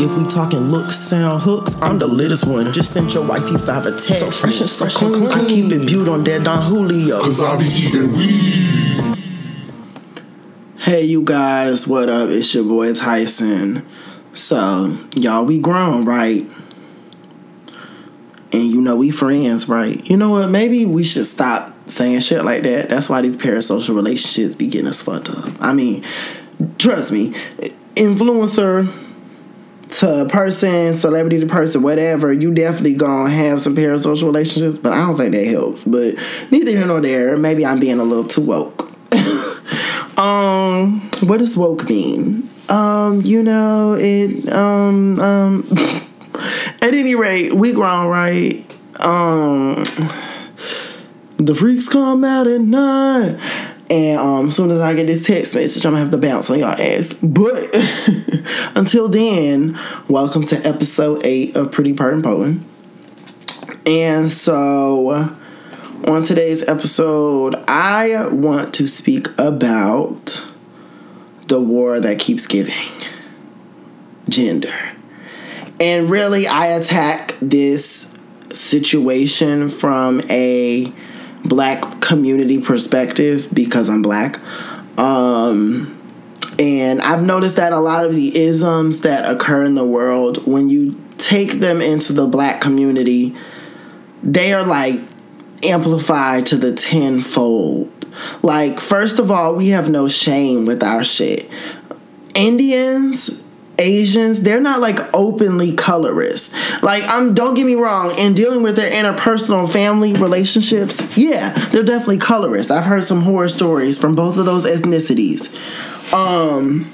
If we talking looks, sound, hooks, I'm the littest one. Just sent your wifey five a text. So fresh and so clean. I keep it viewed on that Don Julio. Cause I be eating weed. Hey, you guys, what up? It's your boy Tyson. So, y'all, we grown, right? And you know, we friends, right? You know what? Maybe we should stop saying shit like that. That's why these parasocial relationships be getting us fucked up. I mean, trust me, influencer to person, celebrity to person, whatever, you definitely gonna have some parasocial relationships, but I don't think that helps. But neither here nor there. Maybe I'm being a little too woke. um, what does woke mean? Um, you know, it um um at any rate, we grown, right? Um the freaks come out at night. And um, as soon as I get this text message, I'm gonna have to bounce on y'all ass. But until then, welcome to episode eight of Pretty Pert Potent. And so, on today's episode, I want to speak about the war that keeps giving gender. And really, I attack this situation from a black community perspective because I'm black. Um, and I've noticed that a lot of the isms that occur in the world, when you take them into the black community, they are like amplified to the tenfold. Like, first of all, we have no shame with our shit. Indians Asians, they're not like openly colorist. Like, I'm don't get me wrong, in dealing with their interpersonal family relationships, yeah, they're definitely colorist. I've heard some horror stories from both of those ethnicities. Um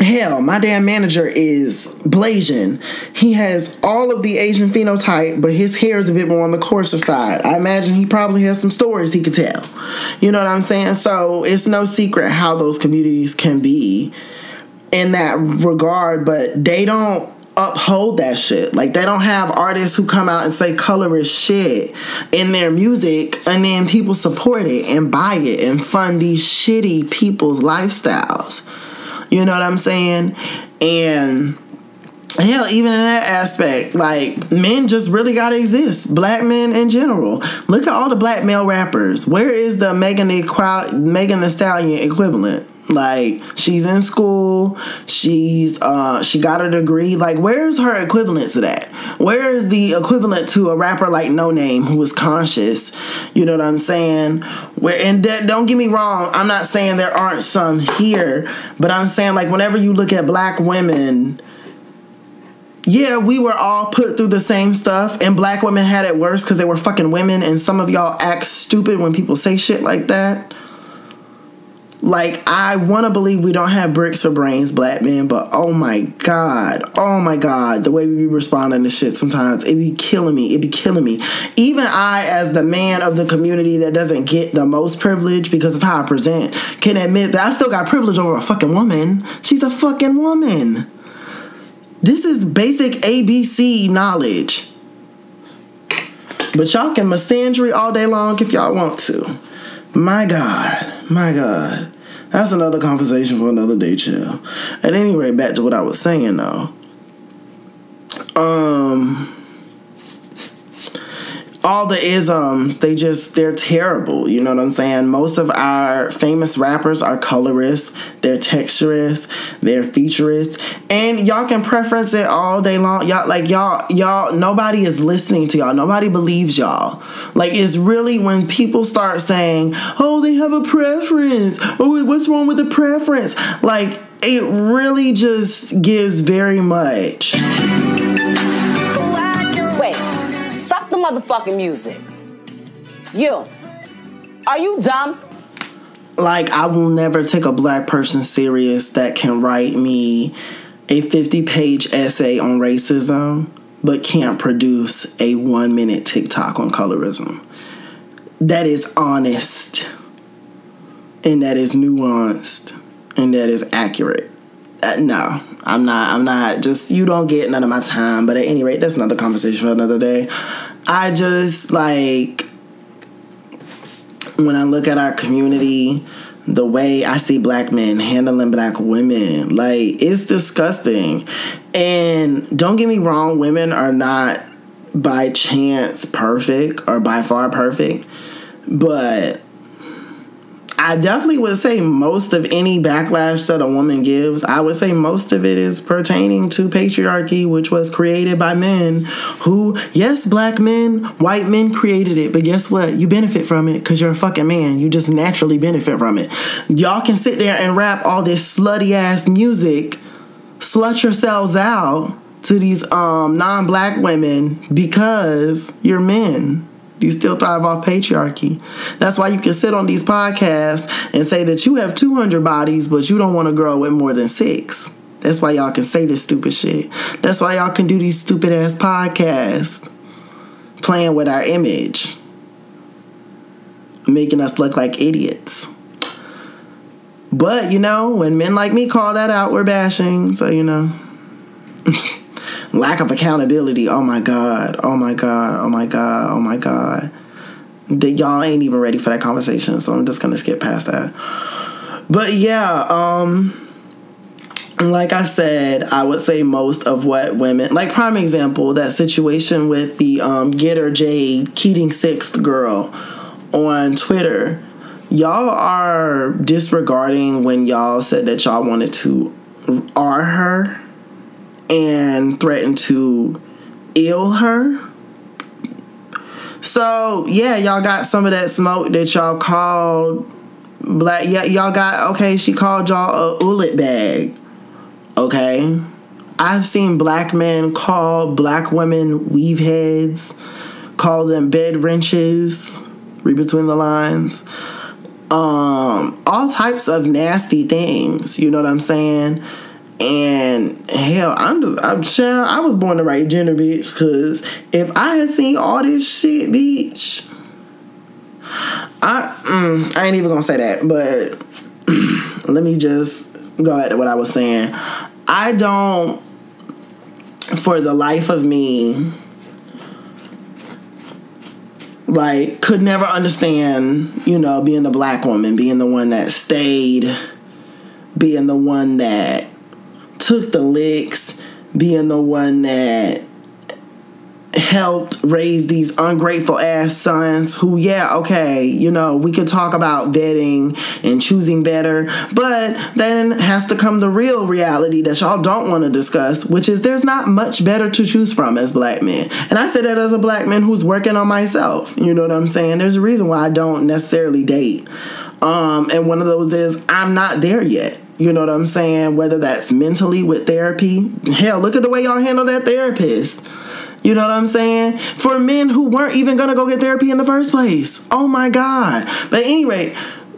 Hell, my damn manager is Blasian. He has all of the Asian phenotype, but his hair is a bit more on the coarser side. I imagine he probably has some stories he could tell. You know what I'm saying? So it's no secret how those communities can be in that regard, but they don't uphold that shit. Like they don't have artists who come out and say colorist shit in their music and then people support it and buy it and fund these shitty people's lifestyles. You know what I'm saying? And hell, even in that aspect, like men just really gotta exist. Black men in general. Look at all the black male rappers. Where is the Megan the Megan Thee Stallion equivalent? Like she's in school, she's uh she got a degree. Like where's her equivalent to that? Where is the equivalent to a rapper like Noname who is conscious? You know what I'm saying? Where and that, don't get me wrong, I'm not saying there aren't some here, but I'm saying like whenever you look at black women yeah, we were all put through the same stuff, and black women had it worse because they were fucking women, and some of y'all act stupid when people say shit like that. Like I want to believe we don't have bricks for brains, black men, but oh my god, oh my god, the way we be responding to shit sometimes it be killing me. It be killing me. Even I, as the man of the community that doesn't get the most privilege because of how I present, can admit that I still got privilege over a fucking woman. She's a fucking woman. This is basic ABC knowledge. But y'all can misandry all day long if y'all want to. My God, my God. That's another conversation for another day, chill. At any rate, back to what I was saying though. Um all the isms, they just they're terrible. You know what I'm saying? Most of our famous rappers are colorists, they're texturists, they're featurists, and y'all can preference it all day long. Y'all like y'all y'all nobody is listening to y'all. Nobody believes y'all. Like it's really when people start saying, "Oh, they have a preference. Oh, what's wrong with the preference?" Like it really just gives very much motherfucking music. You. Are you dumb? Like, I will never take a black person serious that can write me a 50 page essay on racism, but can't produce a one minute TikTok on colorism. That is honest, and that is nuanced, and that is accurate. Uh, no, I'm not. I'm not. Just you don't get none of my time. But at any rate, that's another conversation for another day. I just like when I look at our community, the way I see black men handling black women. Like, it's disgusting. And don't get me wrong, women are not by chance perfect or by far perfect, but I definitely would say most of any backlash that a woman gives, I would say most of it is pertaining to patriarchy, which was created by men who, yes, black men, white men created it, but guess what? You benefit from it because you're a fucking man. You just naturally benefit from it. Y'all can sit there and rap all this slutty ass music, slut yourselves out to these um, non black women because you're men. You still thrive off patriarchy. That's why you can sit on these podcasts and say that you have 200 bodies, but you don't want to grow with more than six. That's why y'all can say this stupid shit. That's why y'all can do these stupid ass podcasts playing with our image, making us look like idiots. But, you know, when men like me call that out, we're bashing. So, you know. lack of accountability. Oh my god. Oh my god. Oh my god. Oh my god. That y'all ain't even ready for that conversation, so I'm just gonna skip past that. But yeah, um like I said, I would say most of what women like prime example, that situation with the um Getter Jade Keating Sixth girl on Twitter. Y'all are disregarding when y'all said that y'all wanted to R her and threatened to ill her. So yeah, y'all got some of that smoke that y'all called black. Yeah, y'all got okay. She called y'all a ullet bag. Okay, I've seen black men call black women weave heads, call them bed wrenches. Read between the lines. Um, all types of nasty things. You know what I'm saying? And hell, I'm just, I'm sure I was born the right gender, bitch. Cause if I had seen all this shit, bitch, I mm, I ain't even gonna say that. But let me just go to what I was saying. I don't, for the life of me, like could never understand, you know, being a black woman, being the one that stayed, being the one that took the licks, being the one that helped raise these ungrateful ass sons who yeah okay you know we could talk about vetting and choosing better but then has to come the real reality that y'all don't want to discuss which is there's not much better to choose from as black men. And i say that as a black man who's working on myself you know what i'm saying? There's a reason why i don't necessarily date. Um and one of those is i'm not there yet you know what I'm saying? Whether that's mentally with therapy. Hell, look at the way y'all handle that therapist. You know what I'm saying? For men who weren't even gonna go get therapy in the first place. Oh my God. But anyway,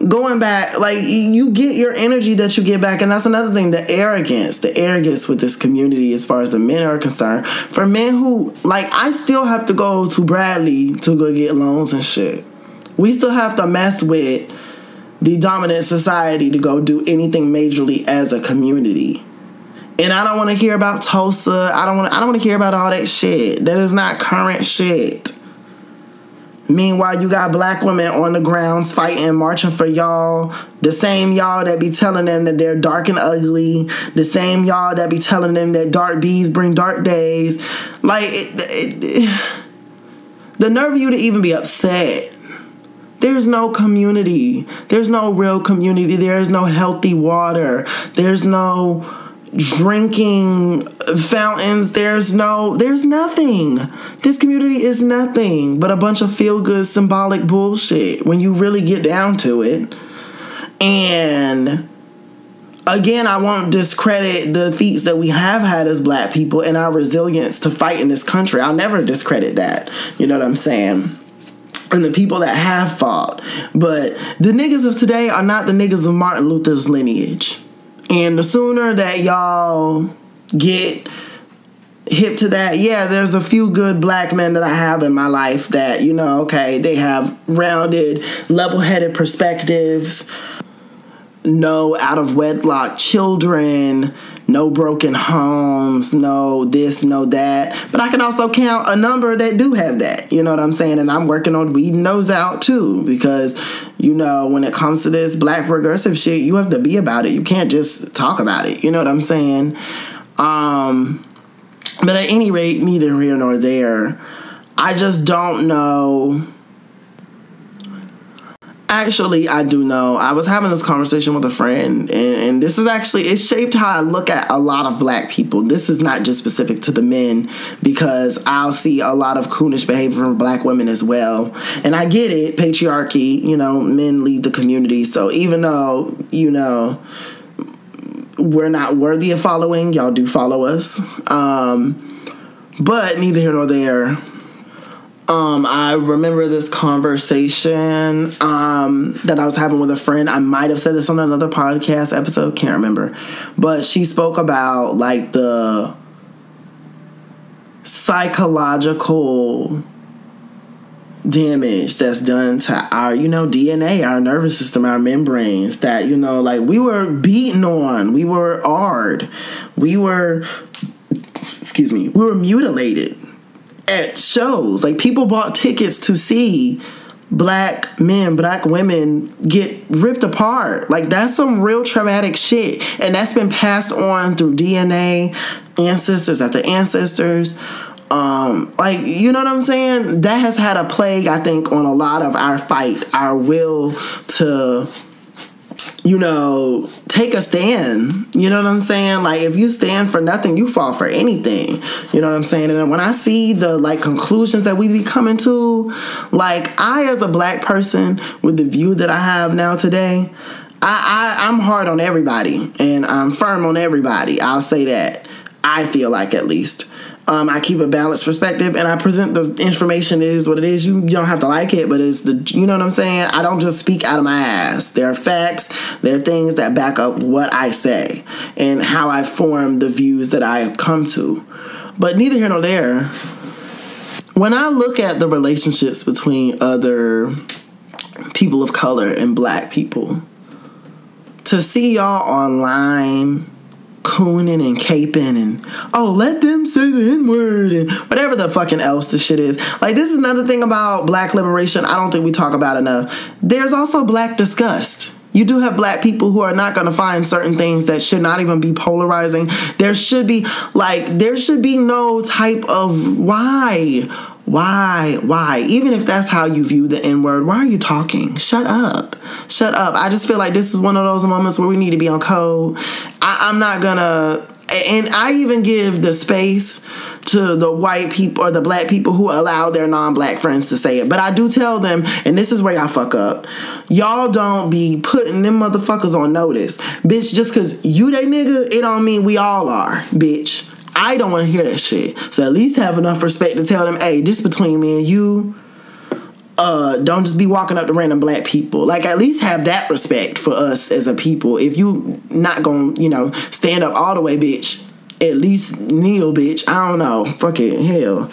going back, like you get your energy that you get back, and that's another thing the arrogance, the arrogance with this community as far as the men are concerned. For men who, like, I still have to go to Bradley to go get loans and shit. We still have to mess with the dominant society to go do anything majorly as a community. And I don't want to hear about Tulsa. I don't want. I don't want to hear about all that shit. That is not current shit. Meanwhile, you got black women on the grounds fighting, marching for y'all. The same y'all that be telling them that they're dark and ugly. The same y'all that be telling them that dark bees bring dark days. Like, it, it, it, the nerve of you to even be upset there's no community. There's no real community. There is no healthy water. There's no drinking fountains. There's no, there's nothing. This community is nothing but a bunch of feel good symbolic bullshit when you really get down to it. And again, I won't discredit the feats that we have had as black people and our resilience to fight in this country. I'll never discredit that. You know what I'm saying? And the people that have fought. But the niggas of today are not the niggas of Martin Luther's lineage. And the sooner that y'all get hip to that, yeah, there's a few good black men that I have in my life that, you know, okay, they have rounded, level headed perspectives, no out of wedlock children no broken homes, no this, no that. But I can also count a number that do have that. You know what I'm saying? And I'm working on weeding those out too because you know, when it comes to this black progressive shit, you have to be about it. You can't just talk about it. You know what I'm saying? Um, but at any rate, neither here nor there. I just don't know. Actually, I do know. I was having this conversation with a friend, and, and, this is actually it shaped how I look at a lot of black people. This is not just specific to the men because I'll see a lot of coonish behavior from black women as well. And I get it, patriarchy. You know, men lead the community. So even though you know we're not worthy of following, y'all do follow us. Um, but neither here nor there. Um, I remember this conversation um, that I was having with a friend. I might have said this on another podcast episode, can't remember. But she spoke about like the psychological damage that's done to our you know DNA, our nervous system, our membranes that you know like we were beaten on, we were hard, we were excuse me, we were mutilated at shows. Like people bought tickets to see black men, black women get ripped apart. Like that's some real traumatic shit. And that's been passed on through DNA, ancestors after ancestors. Um, like you know what I'm saying? That has had a plague, I think, on a lot of our fight, our will to you know, take a stand. You know what I'm saying? Like if you stand for nothing, you fall for anything. You know what I'm saying? And when I see the like conclusions that we be coming to, like I as a black person with the view that I have now today, I, I I'm hard on everybody and I'm firm on everybody. I'll say that. I feel like at least. Um, I keep a balanced perspective and I present the information is what it is. You, you don't have to like it, but it's the you know what I'm saying. I don't just speak out of my ass. There are facts. There are things that back up what I say and how I form the views that I have come to. But neither here nor there. When I look at the relationships between other people of color and black people, to see y'all online cooning and caping and oh let them say the n-word and whatever the fucking else the shit is. Like this is another thing about black liberation i don't think we talk about enough. There's also black disgust. You do have black people who are not going to find certain things that should not even be polarizing. There should be like there should be no type of why why? Why? Even if that's how you view the N word, why are you talking? Shut up. Shut up. I just feel like this is one of those moments where we need to be on code. I, I'm not gonna, and I even give the space to the white people or the black people who allow their non-black friends to say it. But I do tell them, and this is where y'all fuck up. Y'all don't be putting them motherfuckers on notice. Bitch, just cause you they nigga, it don't mean we all are, bitch. I don't want to hear that shit. So at least have enough respect to tell them, hey, this between me and you. Uh, don't just be walking up to random black people. Like at least have that respect for us as a people. If you not gonna, you know, stand up all the way, bitch. At least kneel, bitch. I don't know. Fuck it, hell.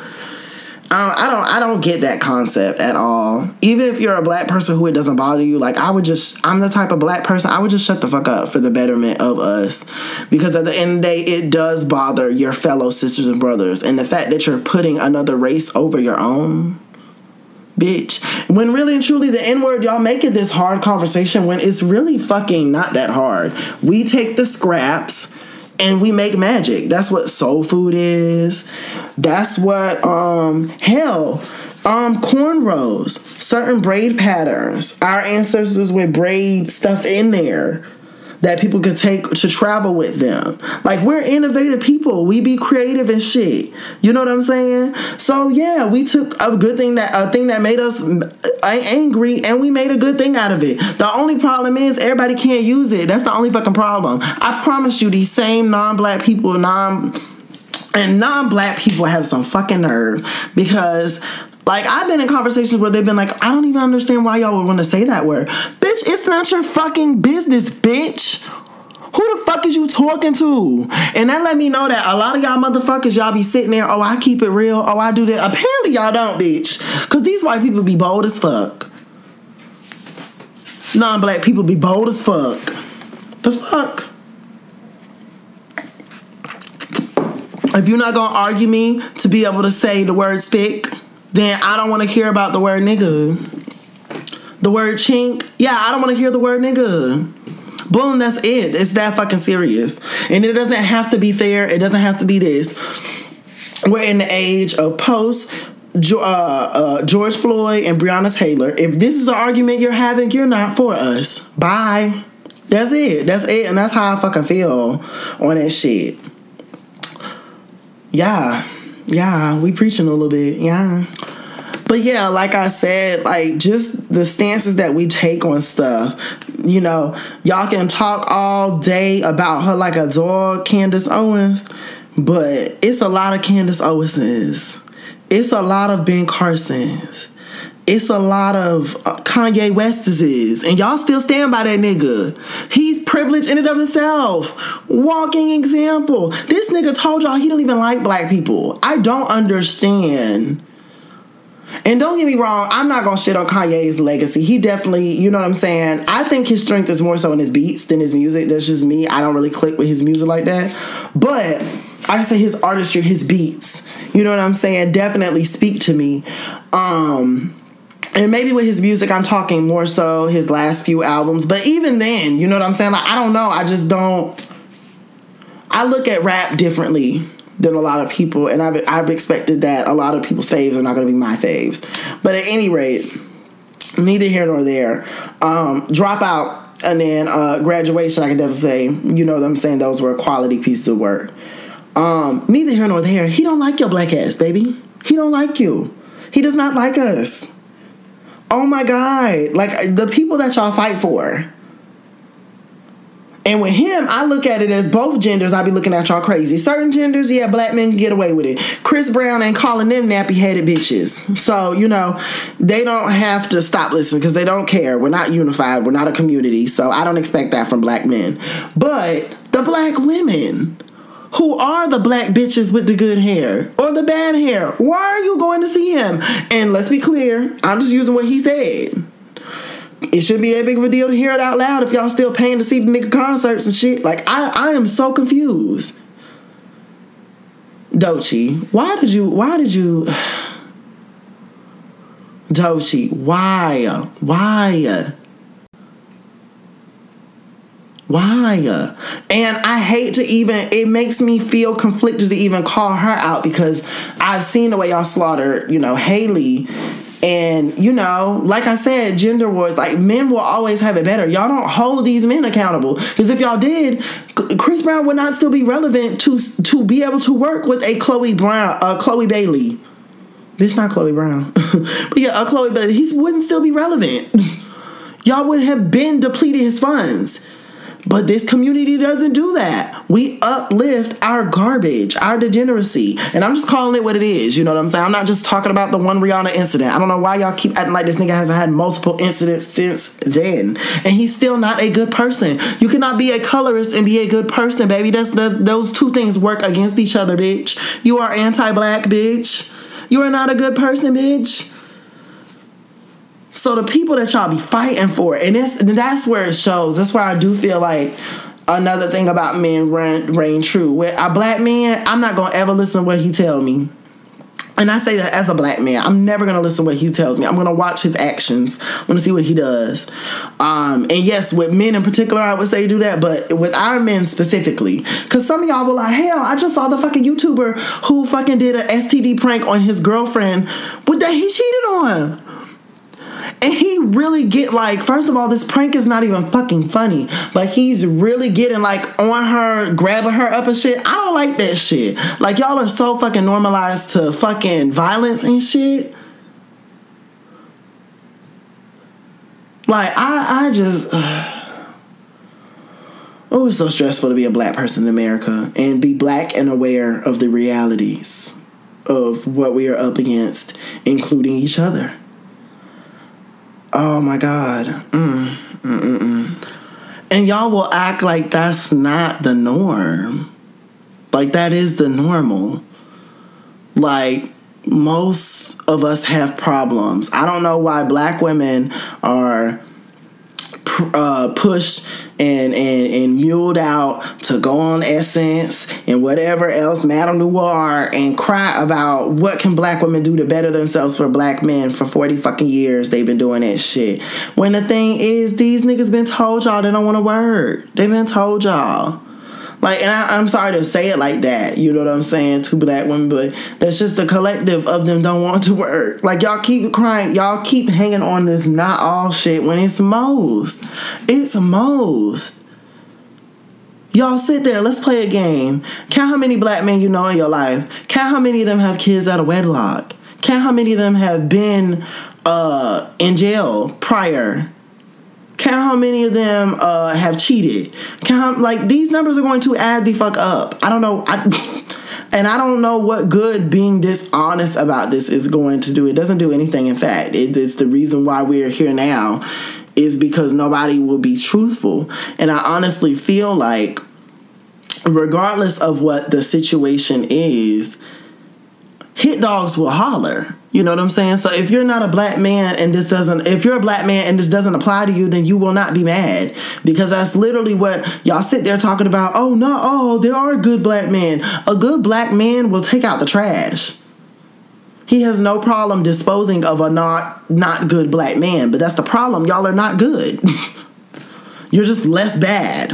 I don't, I don't I don't get that concept at all. Even if you're a black person who it doesn't bother you, like I would just I'm the type of black person I would just shut the fuck up for the betterment of us. Because at the end of the day it does bother your fellow sisters and brothers. And the fact that you're putting another race over your own bitch. When really and truly the N word, y'all make it this hard conversation when it's really fucking not that hard. We take the scraps and we make magic. That's what soul food is. That's what um hell um cornrows, certain braid patterns. Our ancestors would braid stuff in there that people could take to travel with them. Like we're innovative people. We be creative and shit. You know what I'm saying? So yeah, we took a good thing that a thing that made us angry and we made a good thing out of it. The only problem is everybody can't use it. That's the only fucking problem. I promise you these same non-black people, non and non-black people have some fucking nerve because like I've been in conversations where they've been like, I don't even understand why y'all would want to say that word. Bitch, it's not your fucking business, bitch. Who the fuck is you talking to? And that let me know that a lot of y'all motherfuckers, y'all be sitting there, oh, I keep it real, oh, I do that. Apparently y'all don't, bitch. Cause these white people be bold as fuck. Non-black people be bold as fuck. The fuck? If you're not gonna argue me to be able to say the word spick, then I don't want to hear about the word nigga. The word chink, yeah, I don't want to hear the word nigga. Boom, that's it. It's that fucking serious. And it doesn't have to be fair. It doesn't have to be this. We're in the age of post uh, uh, George Floyd and Breonna Taylor. If this is an argument you're having, you're not for us. Bye. That's it. That's it. And that's how I fucking feel on that shit. Yeah. Yeah. We preaching a little bit. Yeah. But yeah, like I said, like just the stances that we take on stuff. You know, y'all can talk all day about her like a dog, Candace Owens, but it's a lot of Candace Owenses. It's a lot of Ben Carsons. It's a lot of uh, Kanye West's, and y'all still stand by that nigga. He's privileged in and of himself. Walking example. This nigga told y'all he don't even like black people. I don't understand and don't get me wrong, I'm not gonna shit on Kanye's legacy. He definitely, you know what I'm saying? I think his strength is more so in his beats than his music. That's just me. I don't really click with his music like that. But I say his artistry, his beats, you know what I'm saying, definitely speak to me. Um and maybe with his music, I'm talking more so his last few albums. But even then, you know what I'm saying? Like, I don't know. I just don't. I look at rap differently than a lot of people, and I've, I've expected that a lot of people's faves are not going to be my faves. But at any rate, neither here nor there. Um, dropout and then uh, graduation, I can definitely say, you know what I'm saying, those were a quality pieces of work. Um, neither here nor there. He don't like your black ass, baby. He don't like you. He does not like us. Oh my God. Like the people that y'all fight for and with him, I look at it as both genders. I be looking at y'all crazy. Certain genders, yeah, black men get away with it. Chris Brown ain't calling them nappy headed bitches. So, you know, they don't have to stop listening because they don't care. We're not unified. We're not a community. So I don't expect that from black men. But the black women, who are the black bitches with the good hair or the bad hair? Why are you going to see him? And let's be clear, I'm just using what he said it shouldn't be that big of a deal to hear it out loud if y'all still paying to see the nigga concerts and shit. Like I, I am so confused. Doechii, why did you? Why did you? Doechii, why? Why? Why? And I hate to even, it makes me feel conflicted to even call her out because I've seen the way y'all slaughter, you know, Hailey and you know, like I said, gender wars, like men will always have it better. Y'all don't hold these men accountable because if y'all did, Chris Brown would not still be relevant to to be able to work with a Chloe Brown, uh, Chloe Bailey. Bitch, not Chloe Brown, but yeah, a Chloe Bailey. He wouldn't still be relevant. y'all would have been depleted his funds. But this community doesn't do that. We uplift our garbage, our degeneracy. And I'm just calling it what it is. You know what I'm saying? I'm not just talking about the one Rihanna incident. I don't know why y'all keep acting like this nigga hasn't had multiple incidents since then. And he's still not a good person. You cannot be a colorist and be a good person, baby. That's the, those two things work against each other, bitch. You are anti-black, bitch. You are not a good person, bitch. So the people that y'all be fighting for, and it's that's where it shows. That's why I do feel like another thing about men reign, true. With a black man, I'm not gonna ever listen to what he tell me. And I say that as a black man, I'm never gonna listen to what he tells me. I'm gonna watch his actions. I'm gonna see what he does. Um, and yes, with men in particular, I would say do that, but with our men specifically, because some of y'all were like, "Hell, I just saw the fucking YouTuber who fucking did an STD prank on his girlfriend, but that he cheated on." And he really get like, first of all, this prank is not even fucking funny. But he's really getting like on her, grabbing her up and shit. I don't like that shit. Like y'all are so fucking normalized to fucking violence and shit. Like I, I just. Uh, oh, it's so stressful to be a black person in America and be black and aware of the realities of what we are up against, including each other. Oh my God. Mm, mm, mm, mm, and y'all will act like that's not the norm. Like that is the normal. Like most of us have problems. I don't know why black women are uh, pushed and, and and muled out to go on Essence and whatever else, MadameNoire, and cry about what can black women do to better themselves for black men for 40 fucking years. They've been doing that shit. When the thing is, these niggas been told y'all they don't want to work. They've been told y'all. Like, and I, am sorry to say it like that, you know what I'm saying, to black women, but that's just the collective of them don't want to work. Like, y'all keep crying, y'all keep hanging on this not all shit when it's most. It's most. Y'all sit there, let's play a game. Count how many black men you know in your life. Count how many of them have kids out of wedlock. Count how many of them have been uh, in jail prior Count how many of them uh, have cheated. Count like these numbers are going to add the fuck up. I don't know. I, and I don't know what good being dishonest about this is going to do. It doesn't do anything. In fact, it, it's the reason why we're here now is because nobody will be truthful. And I honestly feel like, regardless of what the situation is, hit dogs will holler. You know what I'm saying? So if you're not a black man and this doesn't, if you're a black man and this doesn't apply to you, then you will not be mad because that's literally what y'all sit there talking about. Oh no, oh there are good black men. A good black man will take out the trash. He has no problem disposing of a not not good black man, but that's the problem. Y'all are not good. you're just less bad.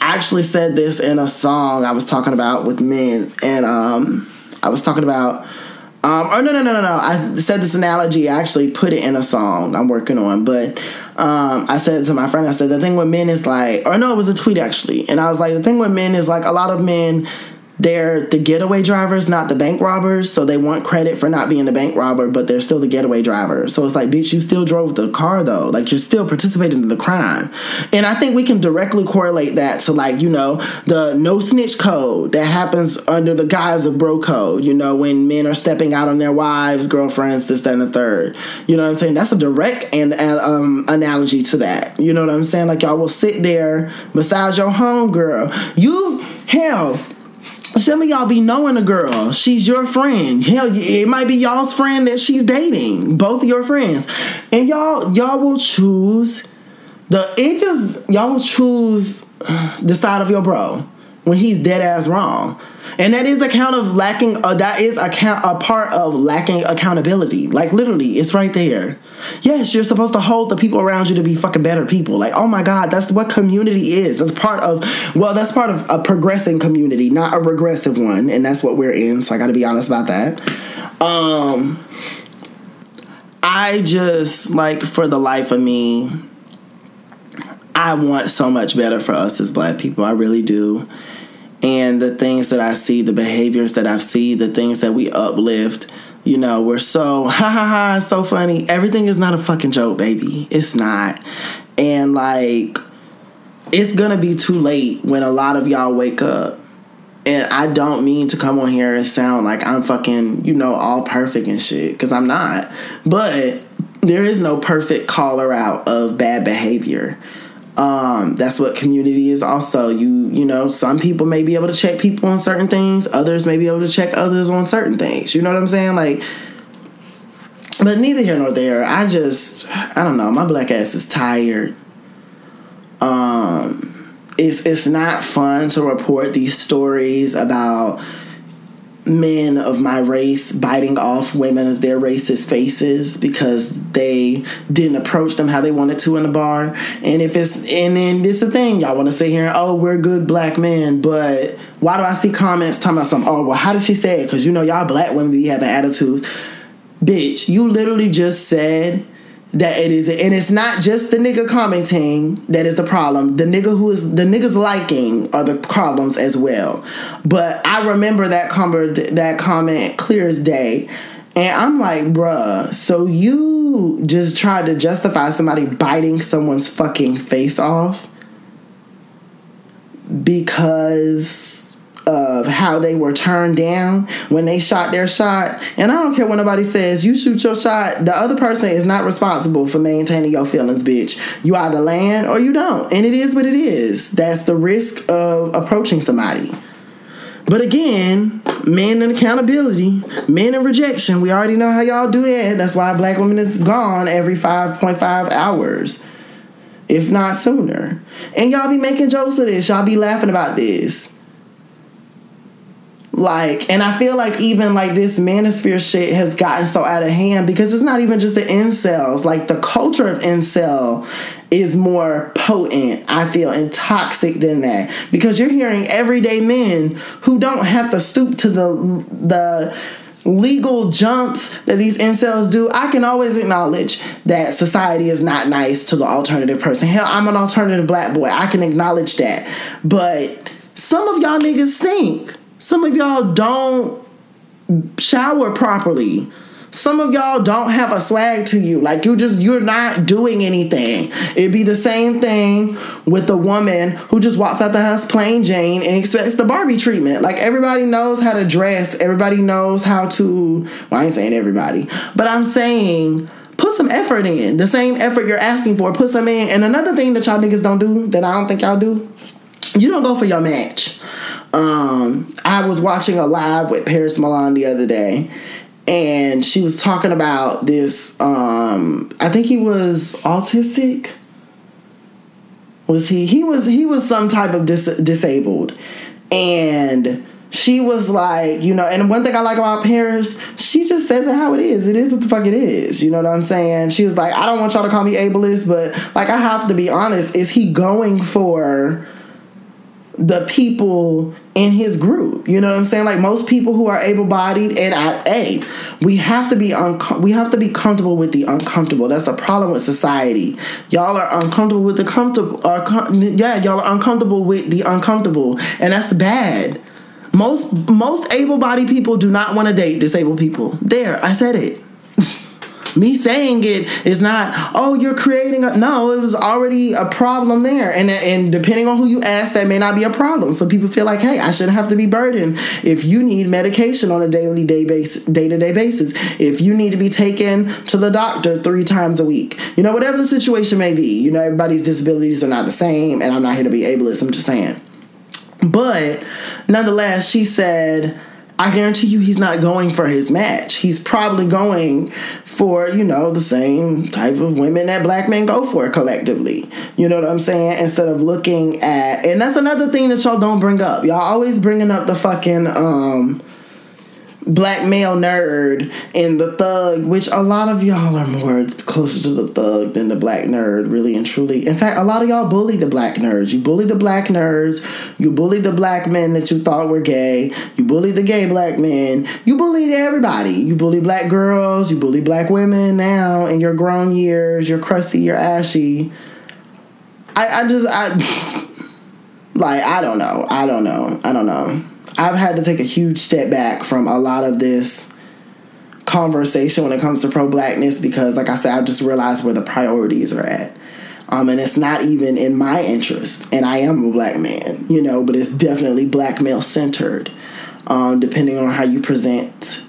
I actually said this in a song I was talking about with men, and um, I was talking about um, oh no no no no no! I said this analogy. I actually put it in a song I'm working on, but um, I said to my friend, I said the thing with men is like, or no, it was a tweet actually, and I was like, the thing with men is like a lot of men they're the getaway drivers, not the bank robbers. So they want credit for not being the bank robber, but they're still the getaway driver. So it's like, bitch, you still drove the car though. Like you're still participating in the crime. And I think we can directly correlate that to like, you know, the no snitch code that happens under the guise of bro code, you know, when men are stepping out on their wives, girlfriends, this, that, and the third. You know what I'm saying? That's a direct and um, analogy to that. You know what I'm saying? Like y'all will sit there besides your home girl. You hell some of y'all be knowing a girl. She's your friend. Hell, it might be y'all's friend that she's dating. Both of your friends, and y'all y'all will choose the. It just y'all will choose the side of your bro when he's dead ass wrong. And that is a account of lacking uh, that is account a part of lacking accountability. Like literally it's right there. Yes you're supposed to hold the people around you to be fucking better people. Like oh my god that's what community is. That's part of well that's part of a progressing community not a regressive one. And that's what we're in so i gotta be honest about that. Um i just like for the life of me i want so much better for us as black people. I really do and the things that I see, the behaviors that I've seen, the things that we uplift. You know, we're so ha ha ha, so funny. Everything is not a fucking joke, baby. It's not. And like, it's gonna be too late when a lot of y'all wake up. And I don't mean to come on here and sound like I'm fucking, you know, all perfect and shit, because I'm not. But there is no perfect caller out of bad behavior. Um, that's what community is also. You you know, some people may be able to check people on certain things, others may be able to check others on certain things. You know what I'm saying? Like but neither here nor there. I just I don't know, my black ass is tired. Um it's it's not fun to report these stories about men of my race biting off women of their racist faces because they didn't approach them how they wanted to in the bar. And if it's and then this the thing, y'all want to sit here oh we're good black men, but why do I see comments talking about some oh well how did she say it? Because you know y'all black women be having attitudes. Bitch, you literally just said that it is and it's not just the nigga commenting that is the problem. The nigga who is the niggas liking are the problems as well. But i remember that comment that comment clear as day. And i'm like bruh so you just tried to justify somebody biting someone's fucking face off? Because of how they were turned down when they shot their shot. And I don't care what nobody says, you shoot your shot, the other person is not responsible for maintaining your feelings, bitch. You either land or you don't. And it is what it is. That's the risk of approaching somebody. But again, men and accountability, men and rejection. We already know how y'all do that. That's why black women is gone every 5.5 hours. if not sooner. And y'all be making jokes of this. Y'all be laughing about this. Like, and I feel like even like this manosphere shit has gotten so out of hand because it's not even just the incels. Like the culture of incel is more potent, I feel, and toxic than that. Because you're hearing everyday men who don't have to stoop to the the legal jumps that these incels do, I can always acknowledge that society is not nice to the alternative person. Hell, I'm an alternative black boy. I can acknowledge that. But some of y'all niggas stink. Some of y'all don't shower properly. Some of y'all don't have a swag to you. Like you just you're not doing anything. It'd be the same thing with the woman who just walks out the house plain Jane and expects the Barbie treatment. Like everybody knows how to dress. Everybody knows how to well, I ain't saying everybody, but I'm saying put some effort in. The same effort you're asking for, put some in. And another thing that y'all niggas don't do that I don't think y'all do, you don't go for your match. Um, I was watching a live with Paris Milan the other day, and she was talking about this. Um, I think he was autistic. Was he? He was. He was some type of dis- disabled, and she was like, you know, and one thing I like about Paris, she just says it how it is. It is what the fuck it is. You know what I'm saying? She was like, I don't want y'all to call me ableist, but like I have to be honest, is he going for the people in his group. You know what I'm saying? Like most people who are able-bodied, and I, hey, we have to be un- we have to be comfortable with the uncomfortable. That's the problem with society. Y'all are uncomfortable with the comfortable. Com- yeah, y'all are uncomfortable with the uncomfortable, and that's bad. Most most able-bodied people do not want to date disabled people. There, I said it. me saying it is not oh you're creating a no it was already a problem there. And and depending on who you ask that may not be a problem. So people feel like hey i shouldn't have to be burdened. If you need medication on a daily day base day-to-day basis if you need to be taken to the doctor three times a week you know whatever the situation may be you know everybody's disabilities are not the same and i'm not here to be ableist i'm just saying. But nonetheless she said I guarantee you he's not going for his match. He's probably going for, you know, the same type of women that black men go for collectively. You know what I'm saying? Instead of looking at and that's another thing that y'all don't bring up. Y'all always bringing up the fucking um black male nerd and the thug, which a lot of y'all are more closer to the thug than the black nerd, really and truly. In fact, a lot of y'all bully the black nerds. You bully the black nerds. You bully the black men that you thought were gay. You bully the gay black men. You bullied everybody. You bully black girls. You bully black women now in your grown years. You're crusty. You're ashy. I, I just I like I don't know. I don't know. I don't know. I've had to take a huge step back from a lot of this conversation when it comes to pro blackness because, like I said, I just realized where the priorities are at. Um, and it's not even in my interest. And I am a black man, you know, but it's definitely black male centered, um, depending on how you present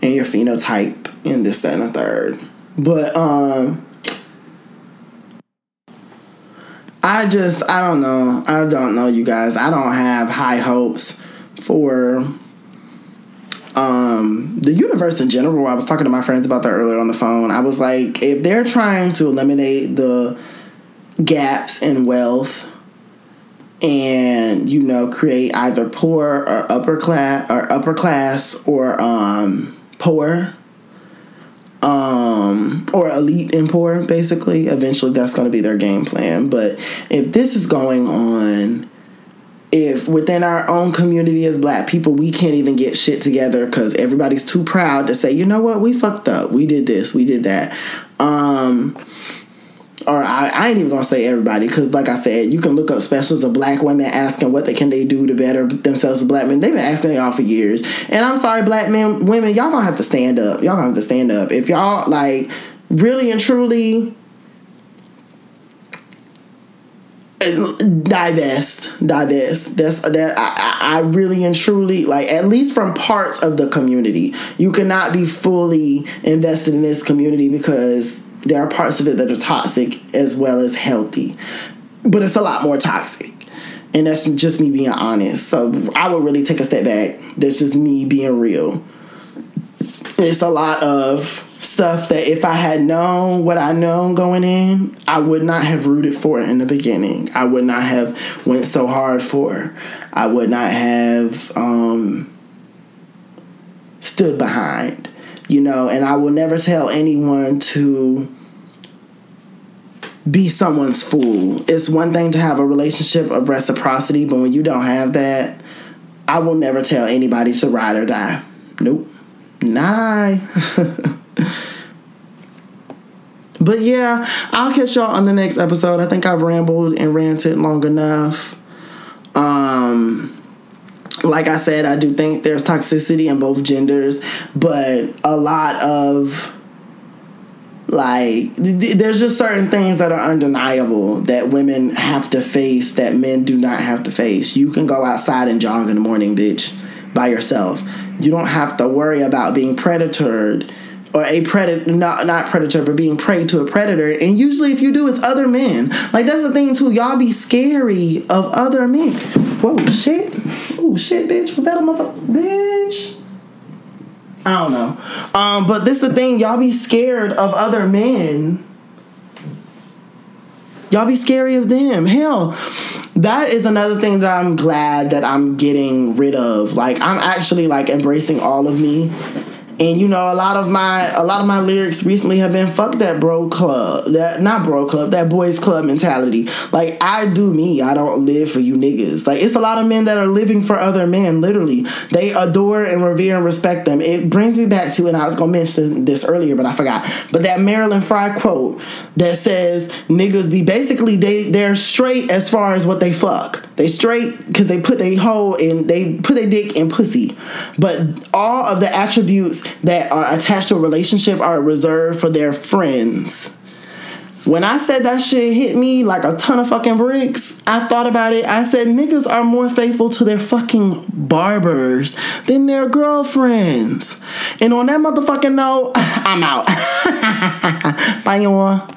and your phenotype in this, that, and the third. But um, I just, I don't know. I don't know, you guys. I don't have high hopes for um, the universe in general. I was talking to my friends about that earlier on the phone. I was like, if they're trying to eliminate the gaps in wealth and you know create either poor or upper class or upper class or um, poor um or elite and poor basically eventually that's going to be their game plan but if this is going on if within our own community as black people we can't even get shit together because everybody's too proud to say you know what? We fucked up. We did this. We did that. Um or I, I ain't even gonna say everybody because like I said you can look up specials of black women asking what they can they do to better themselves as black men. They've been asking y'all for years. And I'm sorry black men women y'all gonna have to stand up. Y'all gonna have to stand up. If y'all like really and truly divest. Divest. That's that I, I really and truly like at least from parts of the community. You cannot be fully invested in this community because there are parts of it that are toxic as well as healthy. But it's a lot more toxic. And that's just me being honest. So i would really take a step back. That's just me being real it's a lot of stuff that if I had known what I know going in, I would not have rooted for it in the beginning. I would not have went so hard for. I would not have um, stood behind. You know, and I will never tell anyone to be someone's fool. It's one thing to have a relationship of reciprocity, but when you don't have that, I will never tell anybody to ride or die. Nope. Not I. but yeah, I'll catch y'all on the next episode. I think I've rambled and ranted long enough. Um like I said, I do think there's toxicity in both genders, but a lot of like there's just certain things that are undeniable that women have to face that men do not have to face. You can go outside and jog in the morning, bitch, by yourself. You don't have to worry about being predatored or a predator not not predator but being prey to a predator and usually if you do it's other men like that's the thing too y'all be scary of other men whoa shit oh shit bitch was that a mother bitch I don't know. Um, but this the thing, y'all be scared of other men. Y'all be scary of them. Hell, that is another thing that I'm glad that I'm getting rid of. Like I'm actually like embracing all of me. And you know, a lot of my a lot of my lyrics recently have been fuck that bro club. That not bro club, that boys club mentality. Like I do me. I don't live for you niggas. Like it's a lot of men that are living for other men, literally. They adore and revere and respect them. It brings me back to, and I was gonna mention this earlier, but I forgot. But that Marilyn Frye quote that says niggas be basically they they're straight as far as what they fuck. They straight because they put their hole in they put their dick in pussy. But all of the attributes that are attached to a relationship are reserved for their friends. When I said that shit hit me like a ton of fucking bricks, I thought about it. I said niggas are more faithful to their fucking barbers than their girlfriends. And on that motherfucking note, I'm out. Bye, y'all.